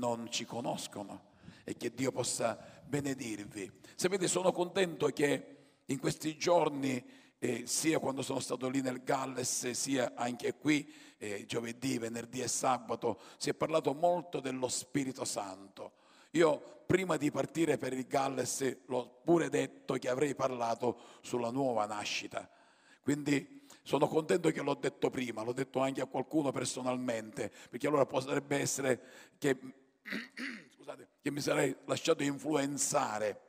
non ci conoscono e che Dio possa benedirvi. Sapete, sono contento che in questi giorni, eh, sia quando sono stato lì nel Galles, sia anche qui, eh, giovedì, venerdì e sabato, si è parlato molto dello Spirito Santo. Io prima di partire per il Galles l'ho pure detto che avrei parlato sulla nuova nascita. Quindi sono contento che l'ho detto prima, l'ho detto anche a qualcuno personalmente, perché allora potrebbe essere che, scusate, che mi sarei lasciato influenzare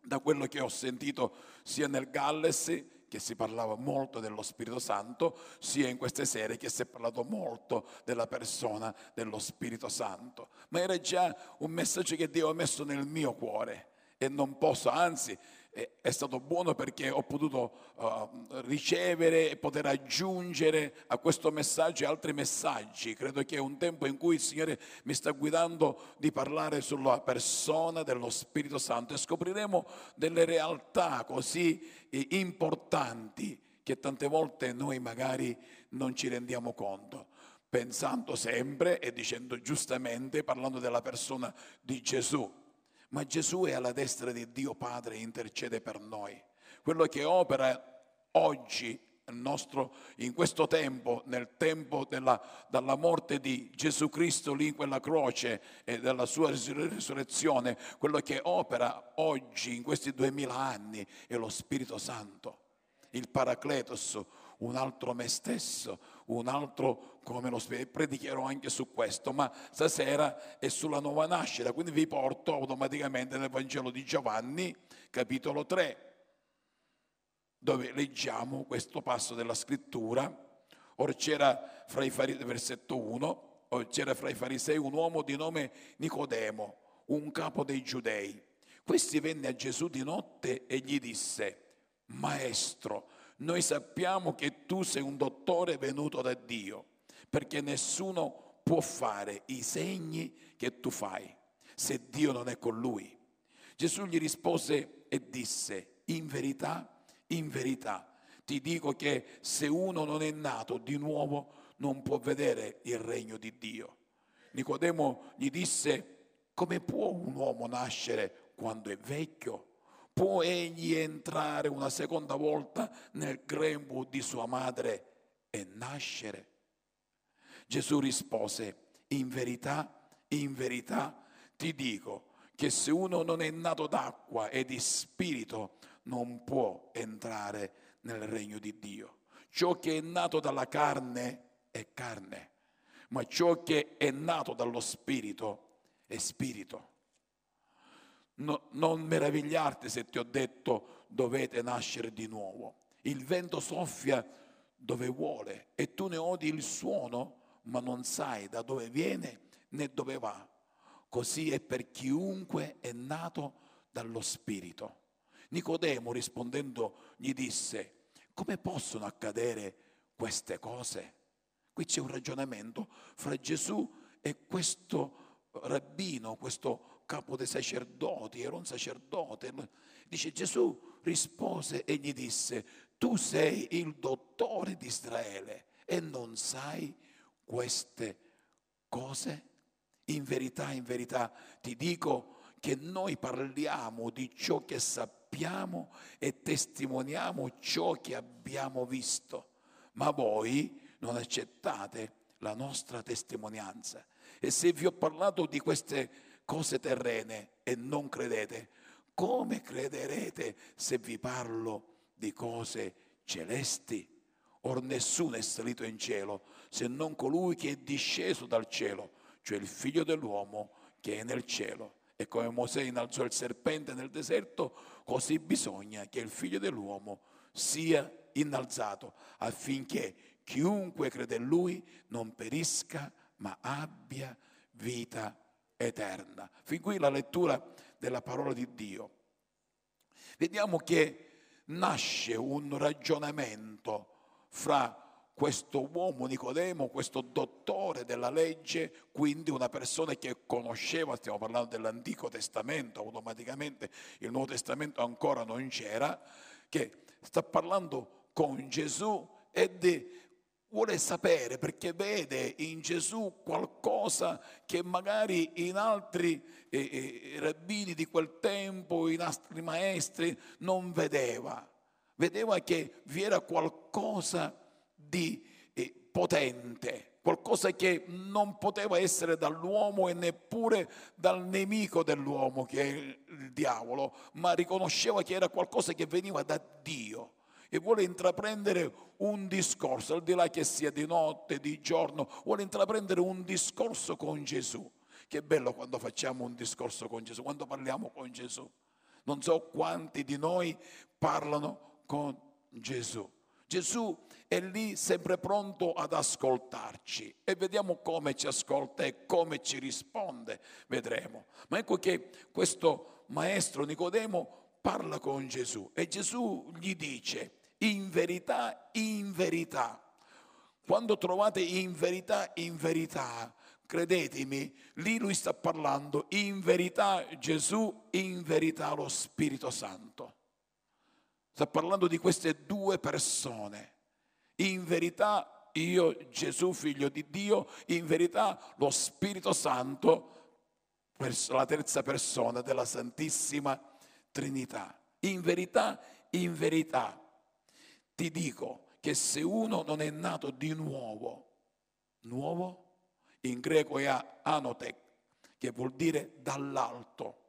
da quello che ho sentito sia nel Galles, che si parlava molto dello Spirito Santo, sia in queste serie che si è parlato molto della persona dello Spirito Santo. Ma era già un messaggio che Dio ha messo nel mio cuore e non posso, anzi è stato buono perché ho potuto uh, ricevere e poter aggiungere a questo messaggio altri messaggi. Credo che è un tempo in cui il Signore mi sta guidando di parlare sulla persona dello Spirito Santo e scopriremo delle realtà così eh, importanti che tante volte noi magari non ci rendiamo conto pensando sempre e dicendo giustamente, parlando della persona di Gesù ma Gesù è alla destra di Dio Padre e intercede per noi. Quello che opera oggi nostro, in questo tempo, nel tempo della, della, morte di Gesù Cristo lì in quella croce e della sua risurrezione, quello che opera oggi in questi duemila anni è lo Spirito Santo, il Paracletos, un altro me stesso, un altro come lo Spirito. Predicherò anche su questo, ma stasera è sulla nuova nascita, quindi vi porto automaticamente nel Vangelo di Giovanni, capitolo 3, dove leggiamo questo passo della scrittura. Or c'era fra i farisei, versetto 1, or c'era fra i farisei un uomo di nome Nicodemo, un capo dei giudei. Questi venne a Gesù di notte e gli disse, Maestro, noi sappiamo che tu sei un dottore venuto da Dio, perché nessuno può fare i segni che tu fai se Dio non è con lui. Gesù gli rispose e disse, in verità, in verità, ti dico che se uno non è nato di nuovo non può vedere il regno di Dio. Nicodemo gli disse, come può un uomo nascere quando è vecchio? Può egli entrare una seconda volta nel grembo di sua madre e nascere? Gesù rispose, in verità, in verità ti dico che se uno non è nato d'acqua e di spirito non può entrare nel regno di Dio. Ciò che è nato dalla carne è carne, ma ciò che è nato dallo spirito è spirito. No, non meravigliarti se ti ho detto dovete nascere di nuovo. Il vento soffia dove vuole e tu ne odi il suono, ma non sai da dove viene né dove va. Così è per chiunque è nato dallo Spirito. Nicodemo rispondendo gli disse, come possono accadere queste cose? Qui c'è un ragionamento fra Gesù e questo rabbino, questo capo dei sacerdoti, era un sacerdote. Dice Gesù rispose e gli disse, tu sei il dottore di Israele e non sai queste cose? In verità, in verità ti dico che noi parliamo di ciò che sappiamo e testimoniamo ciò che abbiamo visto, ma voi non accettate la nostra testimonianza. E se vi ho parlato di queste cose terrene e non credete, come crederete se vi parlo di cose celesti? Or nessuno è salito in cielo se non colui che è disceso dal cielo, cioè il figlio dell'uomo che è nel cielo. E come Mosè innalzò il serpente nel deserto, così bisogna che il figlio dell'uomo sia innalzato affinché chiunque crede in lui non perisca ma abbia vita eterna. Fin qui la lettura della parola di Dio. Vediamo che nasce un ragionamento fra questo uomo Nicodemo, questo dottore della legge, quindi una persona che conosceva, stiamo parlando dell'Antico Testamento, automaticamente il Nuovo Testamento ancora non c'era, che sta parlando con Gesù e di vuole sapere perché vede in Gesù qualcosa che magari in altri eh, eh, rabbini di quel tempo, in altri maestri non vedeva. Vedeva che vi era qualcosa di eh, potente, qualcosa che non poteva essere dall'uomo e neppure dal nemico dell'uomo che è il diavolo, ma riconosceva che era qualcosa che veniva da Dio e vuole intraprendere un discorso, al di là che sia di notte, di giorno, vuole intraprendere un discorso con Gesù. Che bello quando facciamo un discorso con Gesù, quando parliamo con Gesù. Non so quanti di noi parlano con Gesù. Gesù è lì sempre pronto ad ascoltarci e vediamo come ci ascolta e come ci risponde, vedremo. Ma ecco che questo maestro Nicodemo parla con Gesù e Gesù gli dice, in verità, in verità. Quando trovate in verità, in verità, credetemi, lì lui sta parlando in verità Gesù, in verità lo Spirito Santo. Sta parlando di queste due persone. In verità io, Gesù, figlio di Dio, in verità lo Spirito Santo, la terza persona della Santissima Trinità. In verità, in verità ti dico che se uno non è nato di nuovo, nuovo in greco è anotek, che vuol dire dall'alto,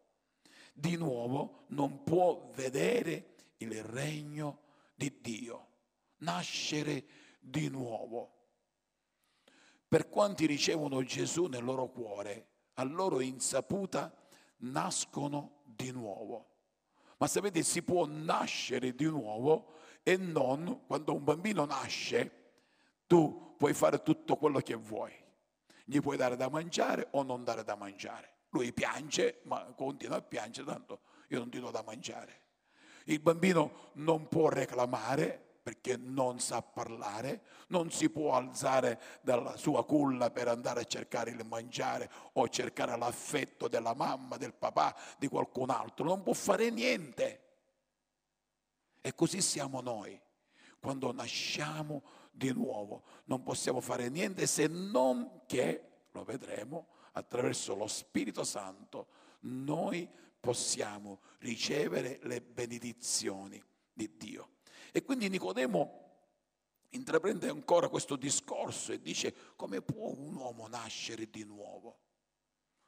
di nuovo non può vedere il regno di Dio, nascere di nuovo. Per quanti ricevono Gesù nel loro cuore, a loro insaputa nascono di nuovo. Ma sapete, si può nascere di nuovo e non quando un bambino nasce tu puoi fare tutto quello che vuoi. Gli puoi dare da mangiare o non dare da mangiare. Lui piange, ma continua a piangere, tanto io non ti do da mangiare. Il bambino non può reclamare perché non sa parlare, non si può alzare dalla sua culla per andare a cercare il mangiare o cercare l'affetto della mamma, del papà, di qualcun altro, non può fare niente. E così siamo noi. Quando nasciamo di nuovo non possiamo fare niente se non che, lo vedremo, attraverso lo Spirito Santo noi possiamo ricevere le benedizioni di Dio. E quindi Nicodemo intraprende ancora questo discorso e dice come può un uomo nascere di nuovo?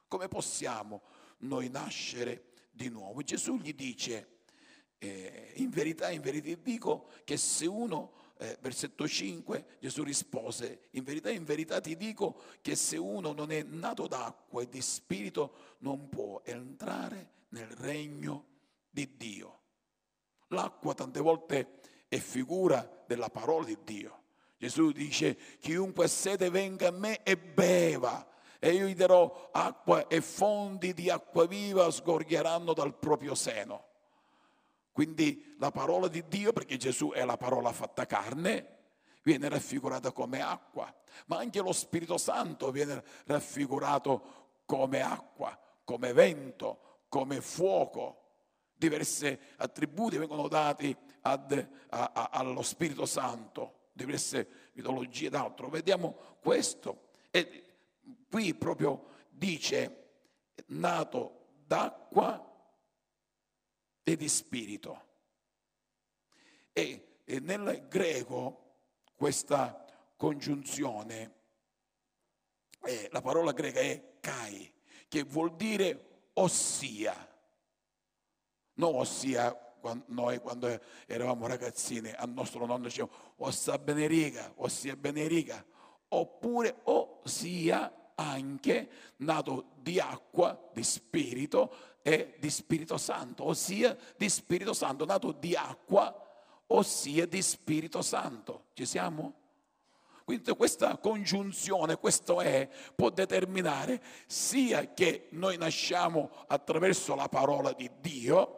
Come possiamo noi nascere di nuovo? Gesù gli dice, eh, in verità, in verità dico che se uno, eh, versetto 5, Gesù rispose, in verità, in verità ti dico che se uno non è nato d'acqua e di spirito non può entrare nel regno di Dio. L'acqua tante volte è figura della parola di Dio. Gesù dice, chiunque sede venga a me e beva e io gli darò acqua e fonti di acqua viva sgorgheranno dal proprio seno. Quindi la parola di Dio, perché Gesù è la parola fatta carne, viene raffigurata come acqua, ma anche lo Spirito Santo viene raffigurato come acqua, come vento, come fuoco. Diversi attributi vengono dati ad, a, a, allo Spirito Santo, diverse mitologie d'altro. Vediamo questo. E qui proprio dice nato d'acqua e di spirito. E, e nel greco questa congiunzione, eh, la parola greca è kai, che vuol dire ossia. Non ossia noi quando eravamo ragazzini, al nostro nonno dicevamo ossa benerica, ossia benerica, oppure ossia anche nato di acqua, di spirito, è di Spirito Santo, ossia di Spirito Santo, nato di acqua, ossia di Spirito Santo. Ci siamo? Quindi questa congiunzione, questo è, può determinare sia che noi nasciamo attraverso la parola di Dio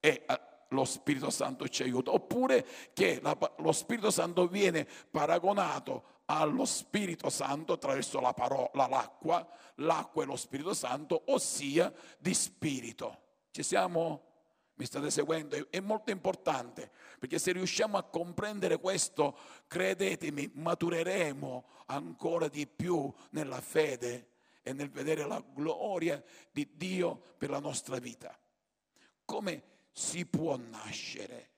e lo Spirito Santo ci aiuta, oppure che la, lo Spirito Santo viene paragonato allo Spirito Santo attraverso la parola, l'acqua, l'acqua e lo Spirito Santo, ossia di spirito. Ci siamo? Mi state seguendo? È molto importante perché se riusciamo a comprendere questo, credetemi, matureremo ancora di più nella fede e nel vedere la gloria di Dio per la nostra vita. Come si può nascere?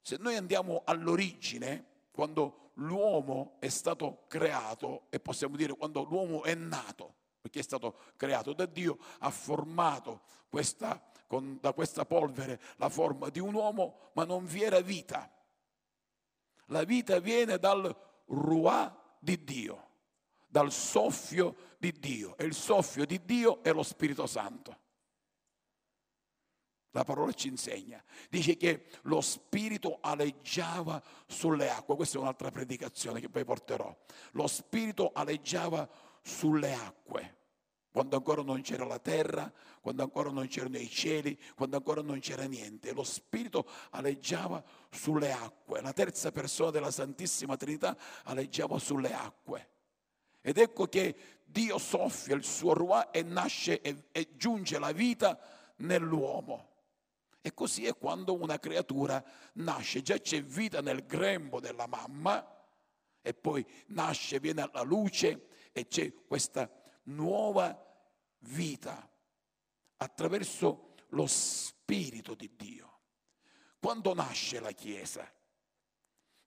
Se noi andiamo all'origine, quando l'uomo è stato creato, e possiamo dire quando l'uomo è nato, perché è stato creato da Dio, ha formato questa, con, da questa polvere la forma di un uomo, ma non vi era vita. La vita viene dal ruà di Dio, dal soffio di Dio, e il soffio di Dio è lo Spirito Santo. La parola ci insegna. Dice che lo Spirito aleggiava sulle acque. Questa è un'altra predicazione che poi porterò. Lo Spirito aleggiava sulle acque. Quando ancora non c'era la terra, quando ancora non c'erano i cieli, quando ancora non c'era niente. Lo Spirito aleggiava sulle acque. La terza persona della Santissima Trinità aleggiava sulle acque. Ed ecco che Dio soffia il suo ruà e nasce e, e giunge la vita nell'uomo. E così è quando una creatura nasce, già c'è vita nel grembo della mamma e poi nasce, viene alla luce e c'è questa nuova vita attraverso lo Spirito di Dio. Quando nasce la Chiesa?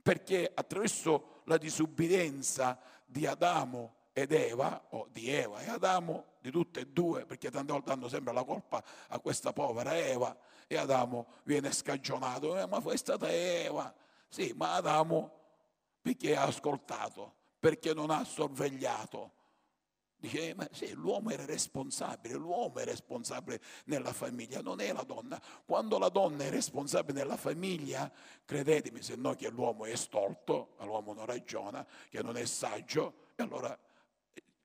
Perché attraverso la disubbidienza di Adamo ed Eva, o di Eva e Adamo, di tutte e due, perché tante volte danno sempre la colpa a questa povera Eva, e Adamo viene scagionato, eh, ma fu stata Eva. Sì, ma Adamo perché ha ascoltato, perché non ha sorvegliato. Dice, eh, ma sì, l'uomo era responsabile, l'uomo è responsabile nella famiglia, non è la donna. Quando la donna è responsabile nella famiglia, credetemi, se no che l'uomo è stolto, l'uomo non ragiona, che non è saggio, e allora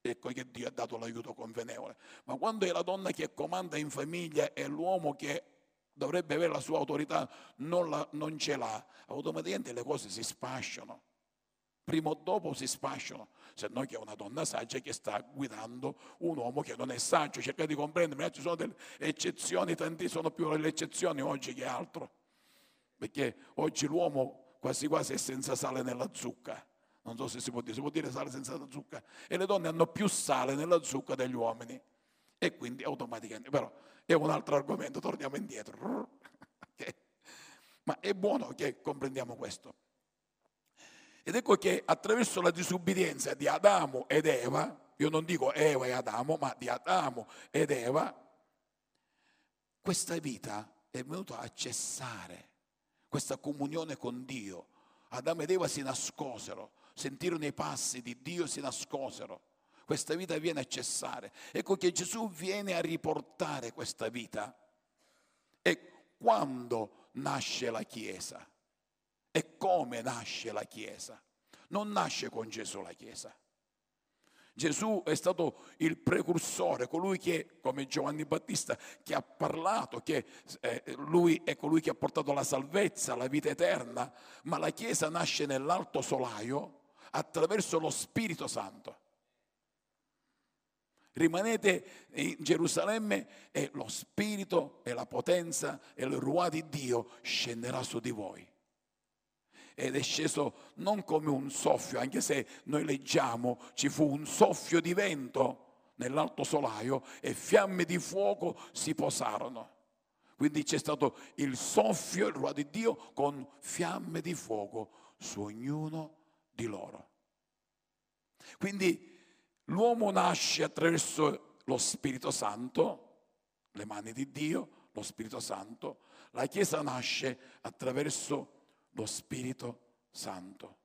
ecco che Dio ha dato l'aiuto convenevole. Ma quando è la donna che comanda in famiglia e l'uomo che dovrebbe avere la sua autorità, non, la, non ce l'ha, automaticamente le cose si spasciano. Prima o dopo si spasciano, se no che è una donna saggia che sta guidando un uomo che non è saggio. Cerca di comprendermi, ci sono delle eccezioni, tanti sono più le eccezioni oggi che altro. Perché oggi l'uomo quasi quasi è senza sale nella zucca. Non so se si può dire, si può dire sale senza zucca. E le donne hanno più sale nella zucca degli uomini. E quindi automaticamente, però è un altro argomento, torniamo indietro. Ma è buono che comprendiamo questo. Ed ecco che attraverso la disubbidienza di Adamo ed Eva, io non dico Eva e Adamo, ma di Adamo ed Eva, questa vita è venuta a cessare, questa comunione con Dio. Adamo ed Eva si nascosero, sentirono i passi di Dio, si nascosero questa vita viene a cessare. Ecco che Gesù viene a riportare questa vita. E quando nasce la Chiesa? E come nasce la Chiesa? Non nasce con Gesù la Chiesa. Gesù è stato il precursore, colui che, come Giovanni Battista, che ha parlato, che eh, lui è colui che ha portato la salvezza, la vita eterna, ma la Chiesa nasce nell'alto solaio attraverso lo Spirito Santo rimanete in Gerusalemme e lo spirito e la potenza e il ruà di Dio scenderà su di voi. Ed è sceso non come un soffio, anche se noi leggiamo ci fu un soffio di vento nell'alto solaio e fiamme di fuoco si posarono. Quindi c'è stato il soffio, il ruà di Dio con fiamme di fuoco su ognuno di loro. Quindi L'uomo nasce attraverso lo Spirito Santo, le mani di Dio, lo Spirito Santo. La Chiesa nasce attraverso lo Spirito Santo.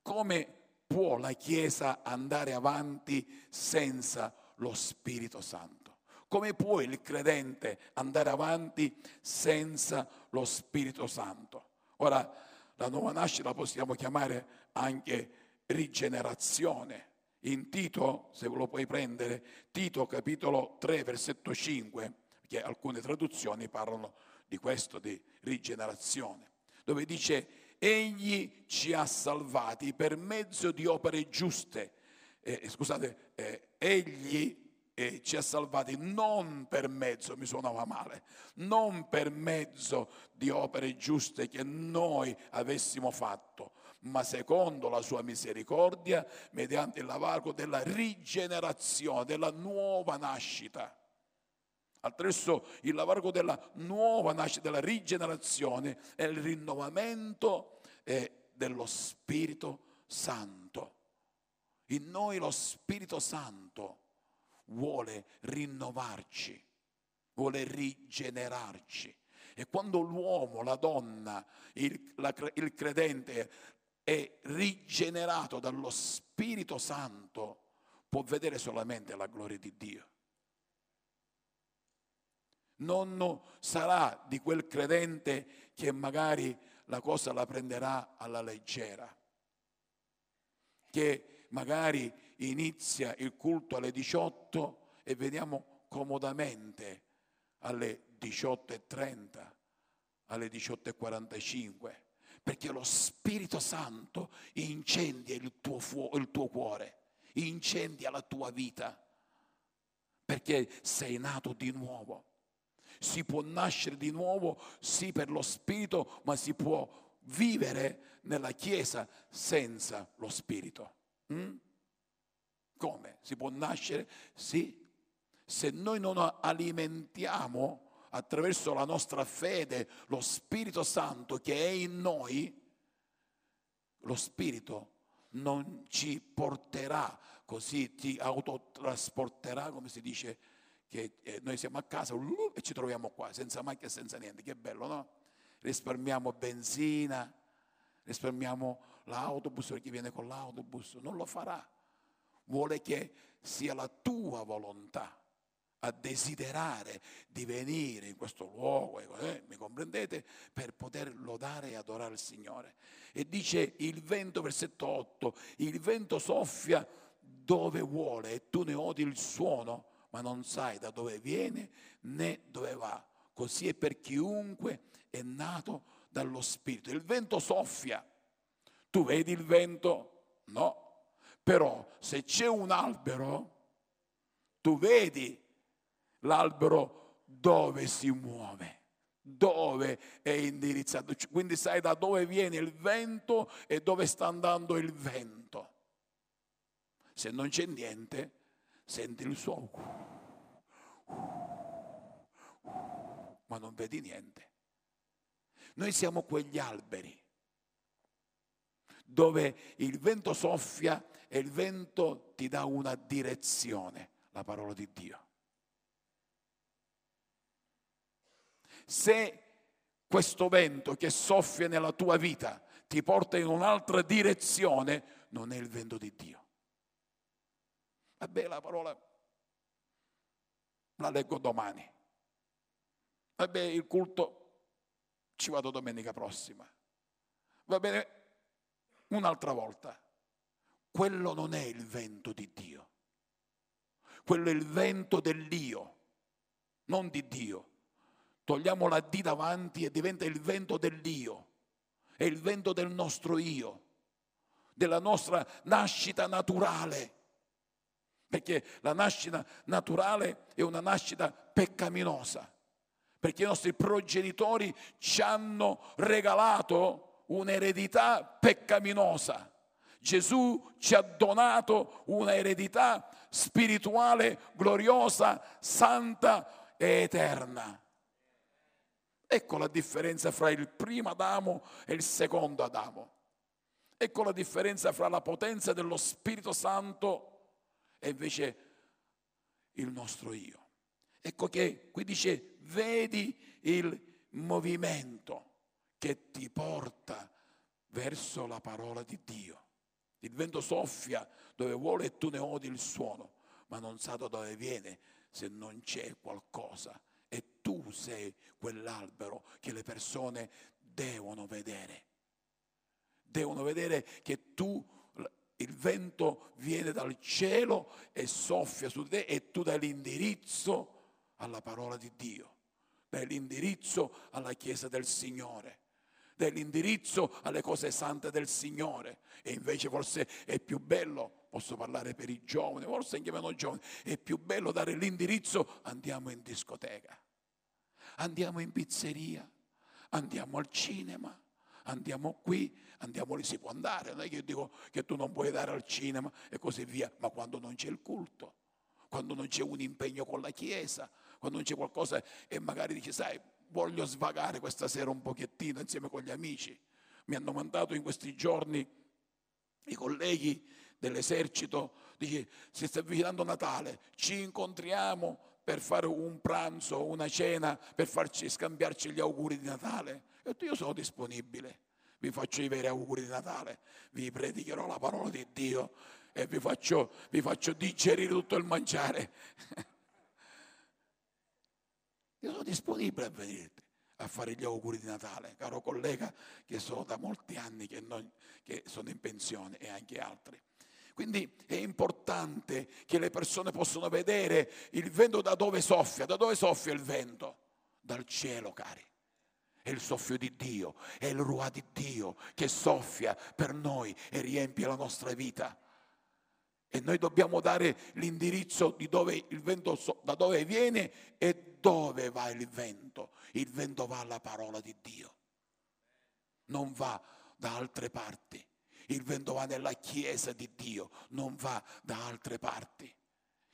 Come può la Chiesa andare avanti senza lo Spirito Santo? Come può il credente andare avanti senza lo Spirito Santo? Ora, la nuova nascita la possiamo chiamare anche rigenerazione in Tito, se lo puoi prendere, Tito capitolo 3 versetto 5, perché alcune traduzioni parlano di questo, di rigenerazione, dove dice egli ci ha salvati per mezzo di opere giuste. Eh, scusate, eh, egli eh, ci ha salvati non per mezzo, mi suonava male, non per mezzo di opere giuste che noi avessimo fatto, ma secondo la sua misericordia, mediante il lavoro della rigenerazione, della nuova nascita. Attraverso il lavoro della nuova nascita, della rigenerazione e il rinnovamento eh, dello Spirito Santo. In noi lo Spirito Santo vuole rinnovarci, vuole rigenerarci. E quando l'uomo, la donna, il, la, il credente è rigenerato dallo Spirito Santo, può vedere solamente la gloria di Dio. Non sarà di quel credente che magari la cosa la prenderà alla leggera, che magari inizia il culto alle 18 e veniamo comodamente alle 18.30, alle 18.45 perché lo Spirito Santo incendia il tuo, fu- il tuo cuore, incendia la tua vita, perché sei nato di nuovo. Si può nascere di nuovo, sì, per lo Spirito, ma si può vivere nella Chiesa senza lo Spirito. Mm? Come? Si può nascere? Sì. Se noi non alimentiamo attraverso la nostra fede, lo Spirito Santo che è in noi, lo Spirito non ci porterà così, ti autotrasporterà, come si dice, che eh, noi siamo a casa uh, e ci troviamo qua, senza macchina e senza niente. Che bello, no? Risparmiamo benzina, risparmiamo l'autobus per chi viene con l'autobus, non lo farà. Vuole che sia la tua volontà a desiderare di venire in questo luogo, eh, mi comprendete, per poter lodare e adorare il Signore. E dice il vento, versetto 8, il vento soffia dove vuole e tu ne odi il suono, ma non sai da dove viene né dove va. Così è per chiunque è nato dallo Spirito. Il vento soffia. Tu vedi il vento? No. Però se c'è un albero, tu vedi l'albero dove si muove, dove è indirizzato. Quindi sai da dove viene il vento e dove sta andando il vento. Se non c'è niente, senti il suono, ma non vedi niente. Noi siamo quegli alberi dove il vento soffia e il vento ti dà una direzione, la parola di Dio. Se questo vento che soffia nella tua vita ti porta in un'altra direzione, non è il vento di Dio. Vabbè, la parola la leggo domani. Vabbè, il culto ci vado domenica prossima. Va bene, un'altra volta. Quello non è il vento di Dio. Quello è il vento dell'io, non di Dio. Togliamo la D davanti e diventa il vento dell'io, è il vento del nostro io, della nostra nascita naturale. Perché la nascita naturale è una nascita peccaminosa. Perché i nostri progenitori ci hanno regalato un'eredità peccaminosa. Gesù ci ha donato un'eredità spirituale, gloriosa, santa e eterna. Ecco la differenza fra il primo Adamo e il secondo Adamo. Ecco la differenza fra la potenza dello Spirito Santo e invece il nostro io. Ecco che qui dice, vedi il movimento che ti porta verso la parola di Dio. Il vento soffia dove vuole e tu ne odi il suono, ma non sa da dove viene se non c'è qualcosa tu sei quell'albero che le persone devono vedere. Devono vedere che tu, il vento viene dal cielo e soffia su te e tu dai l'indirizzo alla parola di Dio, dai l'indirizzo alla Chiesa del Signore dai l'indirizzo alle cose sante del Signore. E invece forse è più bello posso parlare per i giovani, forse anche meno giovani, è più bello dare l'indirizzo, andiamo in discoteca, andiamo in pizzeria, andiamo al cinema, andiamo qui, andiamo lì, si può andare, non è che io dico che tu non puoi andare al cinema e così via, ma quando non c'è il culto, quando non c'è un impegno con la Chiesa, quando non c'è qualcosa e magari dici, sai, voglio svagare questa sera un pochettino insieme con gli amici. Mi hanno mandato in questi giorni i colleghi dell'esercito, dice, si sta avvicinando Natale, ci incontriamo per fare un pranzo, una cena, per farci scambiarci gli auguri di Natale. E io sono disponibile, vi faccio i veri auguri di Natale, vi predicherò la parola di Dio e vi faccio, vi faccio digerire tutto il mangiare. io sono disponibile a venirti a fare gli auguri di Natale, caro collega, che sono da molti anni che, non, che sono in pensione e anche altri. Quindi è importante che le persone possano vedere il vento da dove soffia. Da dove soffia il vento? Dal cielo, cari. È il soffio di Dio, è il ruà di Dio che soffia per noi e riempie la nostra vita. E noi dobbiamo dare l'indirizzo di dove il vento, da dove viene e dove va il vento. Il vento va alla parola di Dio, non va da altre parti. Il vento va nella chiesa di Dio, non va da altre parti.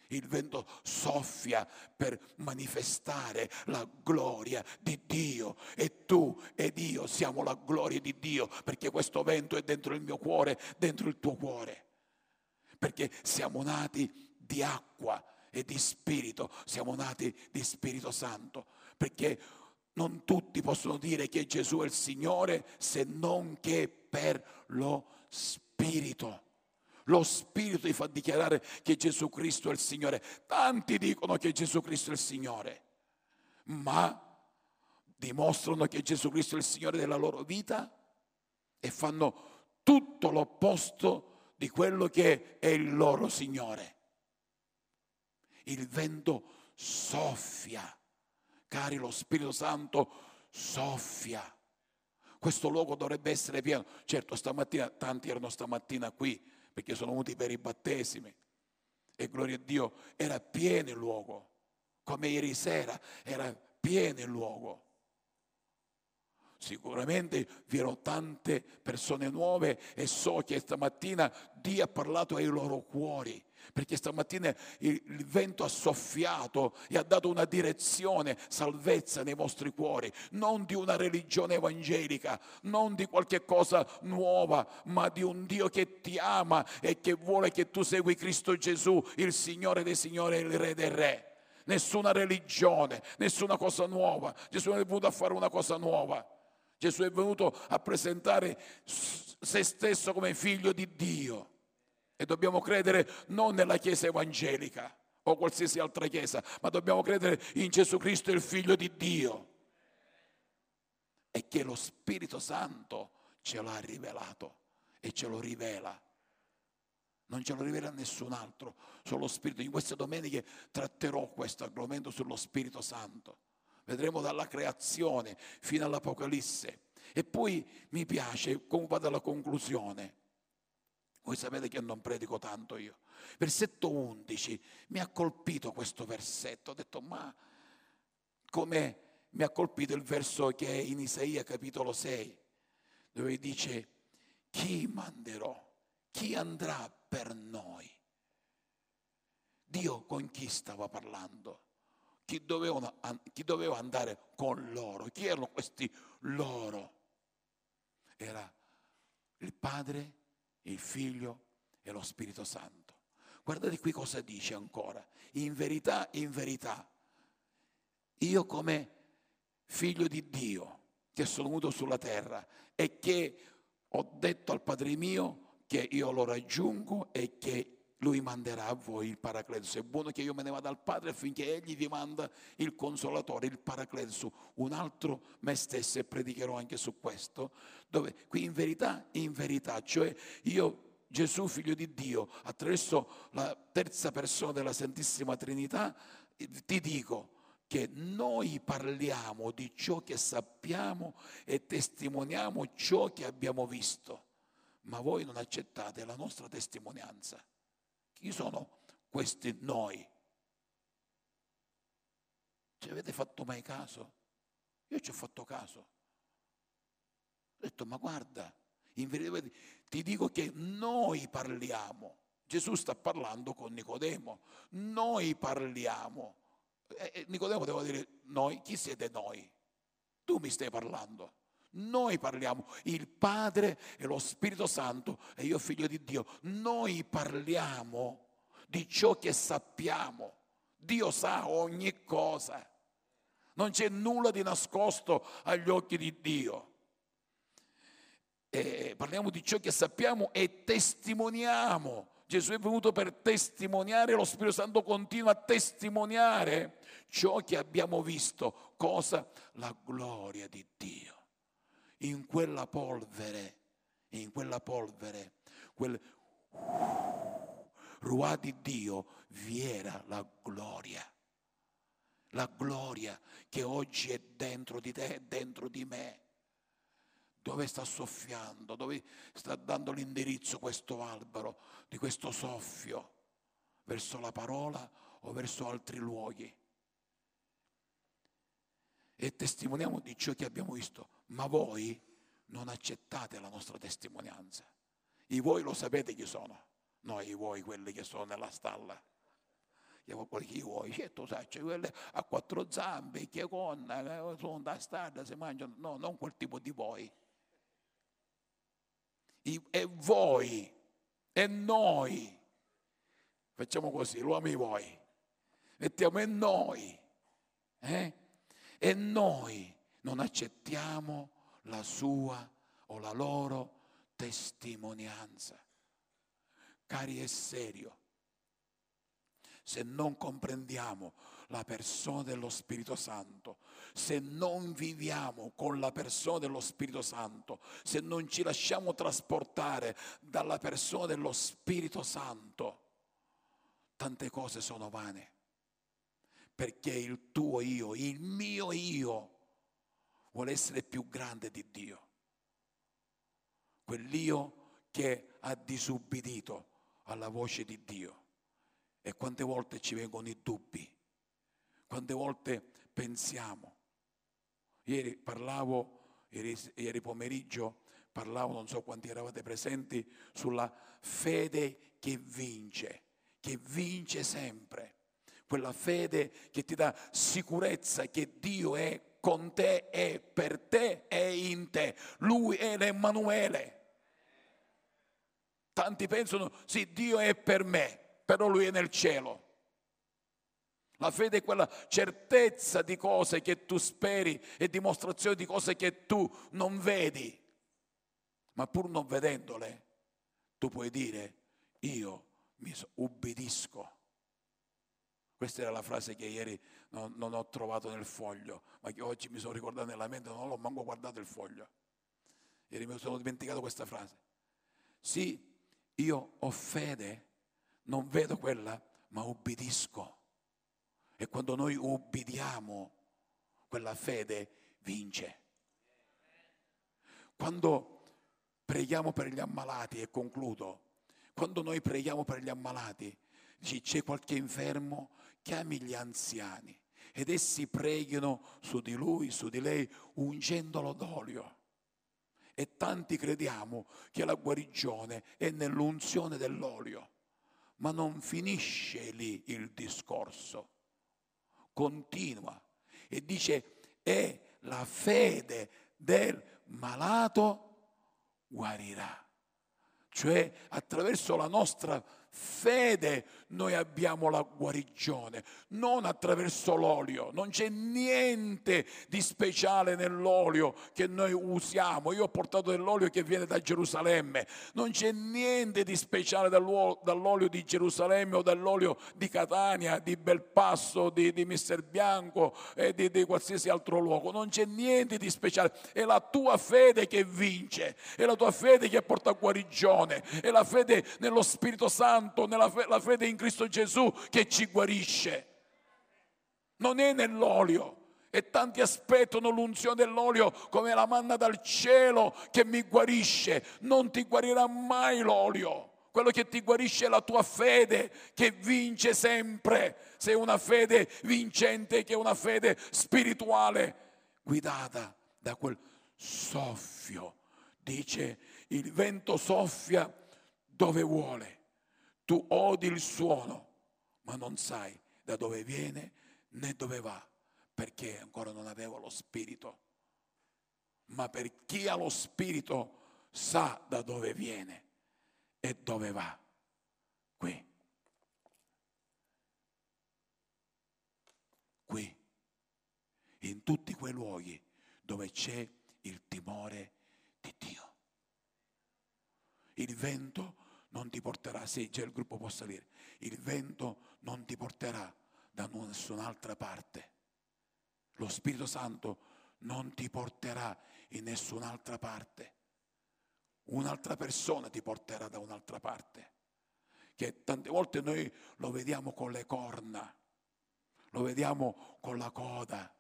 Il vento soffia per manifestare la gloria di Dio e tu ed io siamo la gloria di Dio perché questo vento è dentro il mio cuore, dentro il tuo cuore. Perché siamo nati di acqua e di spirito, siamo nati di Spirito Santo. Perché non tutti possono dire che Gesù è il Signore se non che per lo Spirito. Lo Spirito ti fa dichiarare che Gesù Cristo è il Signore. Tanti dicono che Gesù Cristo è il Signore, ma dimostrano che Gesù Cristo è il Signore della loro vita e fanno tutto l'opposto di quello che è il loro Signore. Il vento soffia Cari, lo Spirito Santo soffia. Questo luogo dovrebbe essere pieno. Certo, stamattina, tanti erano stamattina qui perché sono venuti per i battesimi. E gloria a Dio, era pieno il luogo. Come ieri sera era pieno il luogo. Sicuramente vi erano tante persone nuove e so che stamattina Dio ha parlato ai loro cuori perché stamattina il, vento ha soffiato e ha dato una direzione, salvezza nei vostri cuori, non di una religione evangelica, non di qualche cosa nuova, ma di un Dio che ti ama e che vuole che tu segui Cristo Gesù, il Signore dei Signori e il Re dei Re. Nessuna religione, nessuna cosa nuova. Gesù non è venuto a fare una cosa nuova. Gesù è venuto a presentare se stesso come figlio di Dio. E dobbiamo credere non nella Chiesa evangelica o qualsiasi altra Chiesa, ma dobbiamo credere in Gesù Cristo, il Figlio di Dio. E che lo Spirito Santo ce l'ha rivelato e ce lo rivela. Non ce lo rivela nessun altro, solo lo Spirito. In queste domeniche tratterò questo argomento sullo Spirito Santo. Vedremo dalla creazione fino all'Apocalisse. E poi mi piace, come vado alla conclusione, voi sapete che non predico tanto io. Versetto 11, mi ha colpito questo versetto, ho detto ma come mi ha colpito il verso che è in Isaia capitolo 6, dove dice chi manderò, chi andrà per noi. Dio con chi stava parlando? Chi doveva, chi doveva andare con loro? Chi erano questi loro? Era il Padre il Figlio e lo Spirito Santo. Guardate qui cosa dice ancora. In verità, in verità, io come figlio di Dio che sono venuto sulla terra e che ho detto al Padre mio che io lo raggiungo e che lui manderà a voi il Paracletus. È buono che io me ne vada al Padre affinché Egli vi manda il Consolatore, il Paracletus, un altro me stesso e predicherò anche su questo, dove qui in verità, in verità, cioè io Gesù, figlio di Dio, attraverso la terza persona della Santissima Trinità, ti dico che noi parliamo di ciò che sappiamo e testimoniamo ciò che abbiamo visto, ma voi non accettate la nostra testimonianza. Chi sono questi noi? Ci avete fatto mai caso? Io ci ho fatto caso. Ho detto, ma guarda, in verità ti dico che noi parliamo. Gesù sta parlando con Nicodemo. Noi parliamo. E Nicodemo deve dire noi, chi siete noi? Tu mi stai parlando. Noi parliamo, il Padre e lo Spirito Santo e io figlio di Dio. Noi parliamo di ciò che sappiamo. Dio sa ogni cosa. Non c'è nulla di nascosto agli occhi di Dio. E parliamo di ciò che sappiamo e testimoniamo. Gesù è venuto per testimoniare, lo Spirito Santo continua a testimoniare ciò che abbiamo visto. Cosa? La gloria di Dio. In quella polvere, in quella polvere, quel ruà di Dio vi era la gloria. La gloria che oggi è dentro di te, è dentro di me. Dove sta soffiando? Dove sta dando l'indirizzo questo albero di questo soffio? Verso la parola o verso altri luoghi? E testimoniamo di ciò che abbiamo visto, ma voi non accettate la nostra testimonianza. I voi lo sapete chi sono, noi voi quelli che sono nella stalla. Chi vuoi, certo sai, quelle a quattro zampe, che con, eh, sono da strada, si mangiano, no, non quel tipo di voi e voi e noi. Facciamo così, l'uomo e voi. Mettiamo e noi. Eh? E noi non accettiamo la sua o la loro testimonianza. Cari, è serio. Se non comprendiamo la persona dello Spirito Santo, se non viviamo con la persona dello Spirito Santo, se non ci lasciamo trasportare dalla persona dello Spirito Santo, tante cose sono vane. Perché il tuo io, il mio io, vuole essere più grande di Dio. Quell'io che ha disubbidito alla voce di Dio. E quante volte ci vengono i dubbi quante volte pensiamo. Ieri parlavo, ieri, ieri pomeriggio parlavo, non so quanti eravate presenti, sulla fede che vince, che vince sempre. Quella fede che ti dà sicurezza che Dio è con te, è per te, è in te. Lui è l'Emmanuele. Tanti pensano, sì, Dio è per me, però Lui è nel cielo. La fede è quella certezza di cose che tu speri e dimostrazione di cose che tu non vedi. Ma pur non vedendole, tu puoi dire, io mi ubbidisco. Questa era la frase che ieri non, non, ho trovato nel foglio, ma che oggi mi sono ricordato nella mente, non l'ho manco guardato il foglio. Ieri mi sono dimenticato questa frase. Sì, io ho fede, non vedo quella, ma ubbidisco. E quando noi ubbidiamo, quella fede vince. Quando preghiamo per gli ammalati, e concludo, quando noi preghiamo per gli ammalati, c'è qualche infermo, chiami gli anziani ed essi preghino su di lui, su di lei, ungendolo d'olio. E tanti crediamo che la guarigione è nell'unzione dell'olio, ma non finisce lì il discorso continua e dice è la fede del malato guarirà. Cioè attraverso la nostra fede noi abbiamo la guarigione, non attraverso l'olio. Non c'è niente di speciale nell'olio che noi usiamo. Io ho portato dell'olio che viene da Gerusalemme. Non c'è niente di speciale dall'olio di Gerusalemme o dall'olio di Catania, di Belpasso, di, di Mister Bianco e di, di qualsiasi altro luogo. Non c'è niente di speciale. È la tua fede che vince, è la tua fede che porta guarigione, è la fede nello Spirito Santo, nella fede in Cristo Gesù che ci guarisce. Non è nell'olio. E tanti aspettano l'unzione dell'olio come la manna dal cielo che mi guarisce. Non ti guarirà mai l'olio. quello che ti guarisce è la tua fede che vince sempre. Sei una fede vincente, che è una fede spirituale, guidata da quel soffio. Dice, il vento soffia dove vuole. Tu odi il suono, ma non sai da dove viene né dove va, perché ancora non avevo lo spirito. Ma per chi ha lo spirito sa da dove viene e dove va? Qui. Qui. In tutti quei luoghi dove c'è il timore di Dio. Il vento non ti porterà, se già il gruppo può salire, il vento non ti porterà da nessun'altra parte. Lo Spirito Santo non ti porterà in nessun'altra parte un'altra persona ti porterà da un'altra parte. Che tante volte noi lo vediamo con le corna, lo vediamo con la coda,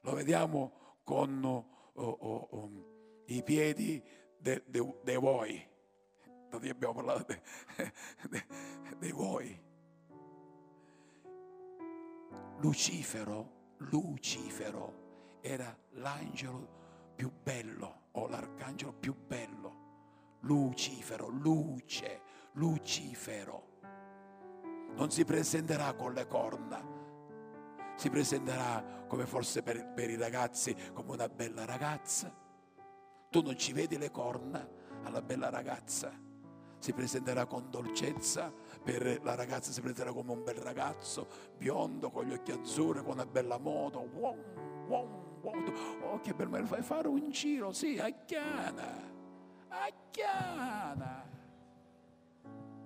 lo vediamo con oh, oh, oh, i piedi dei de, de voi. Noi abbiamo parlato dei voi. Lucifero, Lucifero era l'angelo più bello o l'arcangelo più bello, Lucifero, luce, Lucifero. Non si presenterà con le corna, si presenterà come forse per, per i ragazzi, come una bella ragazza. Tu non ci vedi le corna alla bella ragazza, si presenterà con dolcezza, per la ragazza si presenterà come un bel ragazzo, biondo, con gli occhi azzurri, con una bella moto. Wow, wow oh che per me fai fare un giro, sì, a Chiana, a Chiana.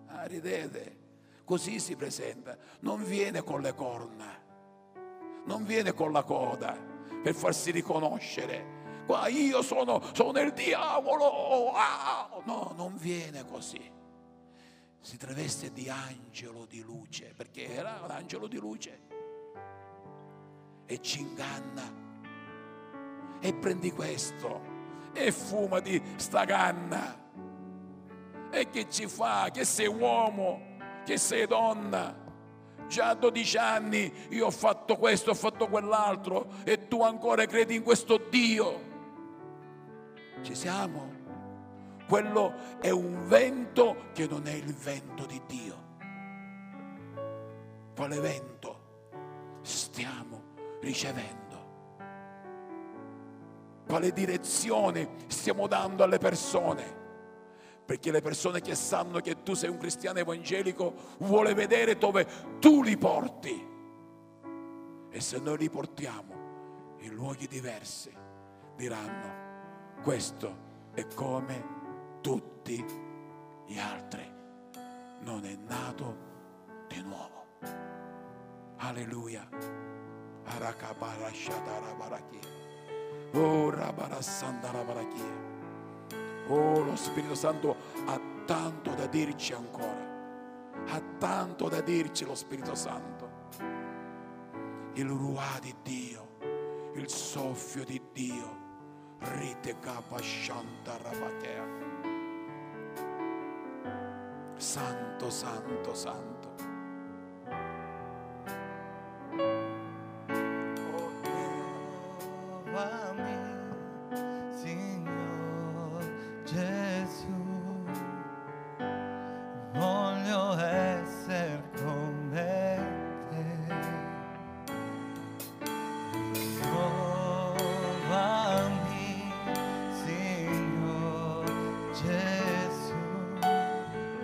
Ah, ridete, così si presenta, non viene con le corna, non viene con la coda per farsi riconoscere. Qua io sono, sono il diavolo, ah! no, non viene così. Si traveste di angelo di luce, perché era un angelo di luce e ci inganna e prendi questo e fuma di sta canna. E che ci fa? Che sei uomo, che sei donna. Già a 12 anni io ho fatto questo, ho fatto quell'altro e tu ancora credi in questo Dio. Ci siamo? Quello è un vento che non è il vento di Dio. Quale vento stiamo ricevendo? quale direzione stiamo dando alle persone. Perché le persone che sanno che tu sei un cristiano evangelico vuole vedere dove tu li porti. E se noi li portiamo in luoghi diversi, diranno, questo è come tutti gli altri. Non è nato di nuovo. Alleluia. Oh. Oh, lo Spirito Santo ha tanto da dirci ancora. Ha tanto da dirci lo Spirito Santo. Il ruà di Dio, il soffio di Dio. Rite kapashanta rabakea. Santo, santo, santo.